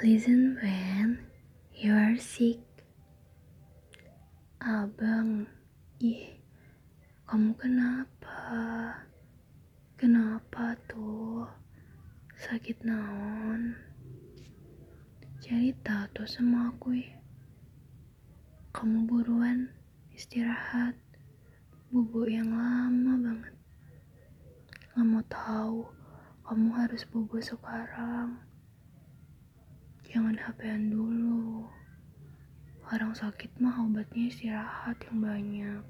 Listen when you are sick. Abang, ih, kamu kenapa? Kenapa tuh? Sakit naon? Cerita tuh sama aku ya. Kamu buruan istirahat. Bubuk yang lama banget. Gak mau tahu, kamu harus bobo sekarang. Jangan hp dulu. Orang sakit mah obatnya istirahat yang banyak.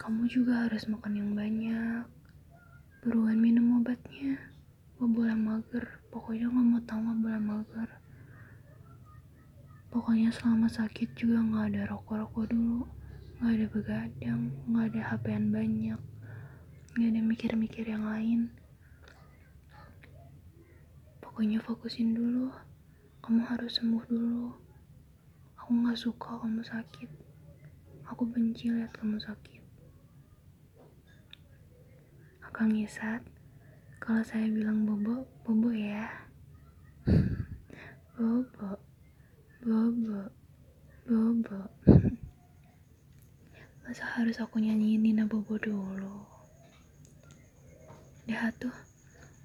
Kamu juga harus makan yang banyak. Buruan minum obatnya. Gak mager. Pokoknya gak mau tahu gak boleh mager. Pokoknya selama sakit juga gak ada rokok-rokok dulu. Gak ada begadang. Gak ada hp banyak. Gak ada mikir-mikir yang lain. Pokoknya fokusin dulu. Kamu harus sembuh dulu. Aku gak suka kamu sakit. Aku benci lihat kamu sakit. Akang Isat, kalau saya bilang bobo, bobo ya. bobo, bobo, bobo. Masa harus aku nyanyiin Nina Bobo dulu? Dah tuh,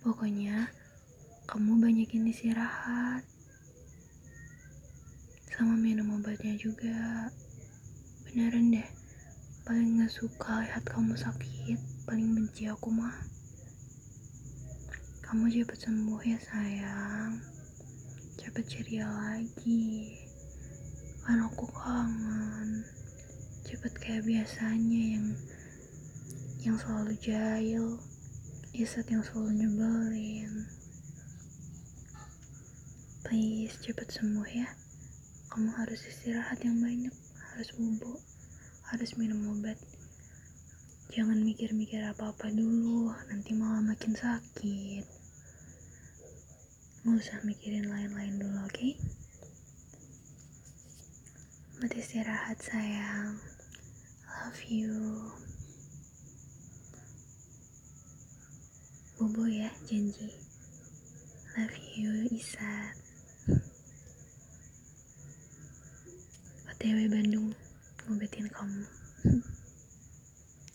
pokoknya kamu banyakin istirahat. Sama minum obatnya juga. Beneran deh. Paling gak suka lihat kamu sakit. Paling benci aku mah. Kamu cepet sembuh ya sayang. Cepet ceria lagi. Kan aku kangen. Cepet kayak biasanya yang yang selalu jahil. Isat yang selalu nyebelin please cepet sembuh ya. Kamu harus istirahat yang banyak harus bubuk harus minum obat. Jangan mikir-mikir apa-apa dulu nanti malah makin sakit. Nggak usah mikirin lain-lain dulu oke? Okay? Buat istirahat sayang. Love you. Bobo ya janji. Love you Isat OTW Bandung ngobatin kamu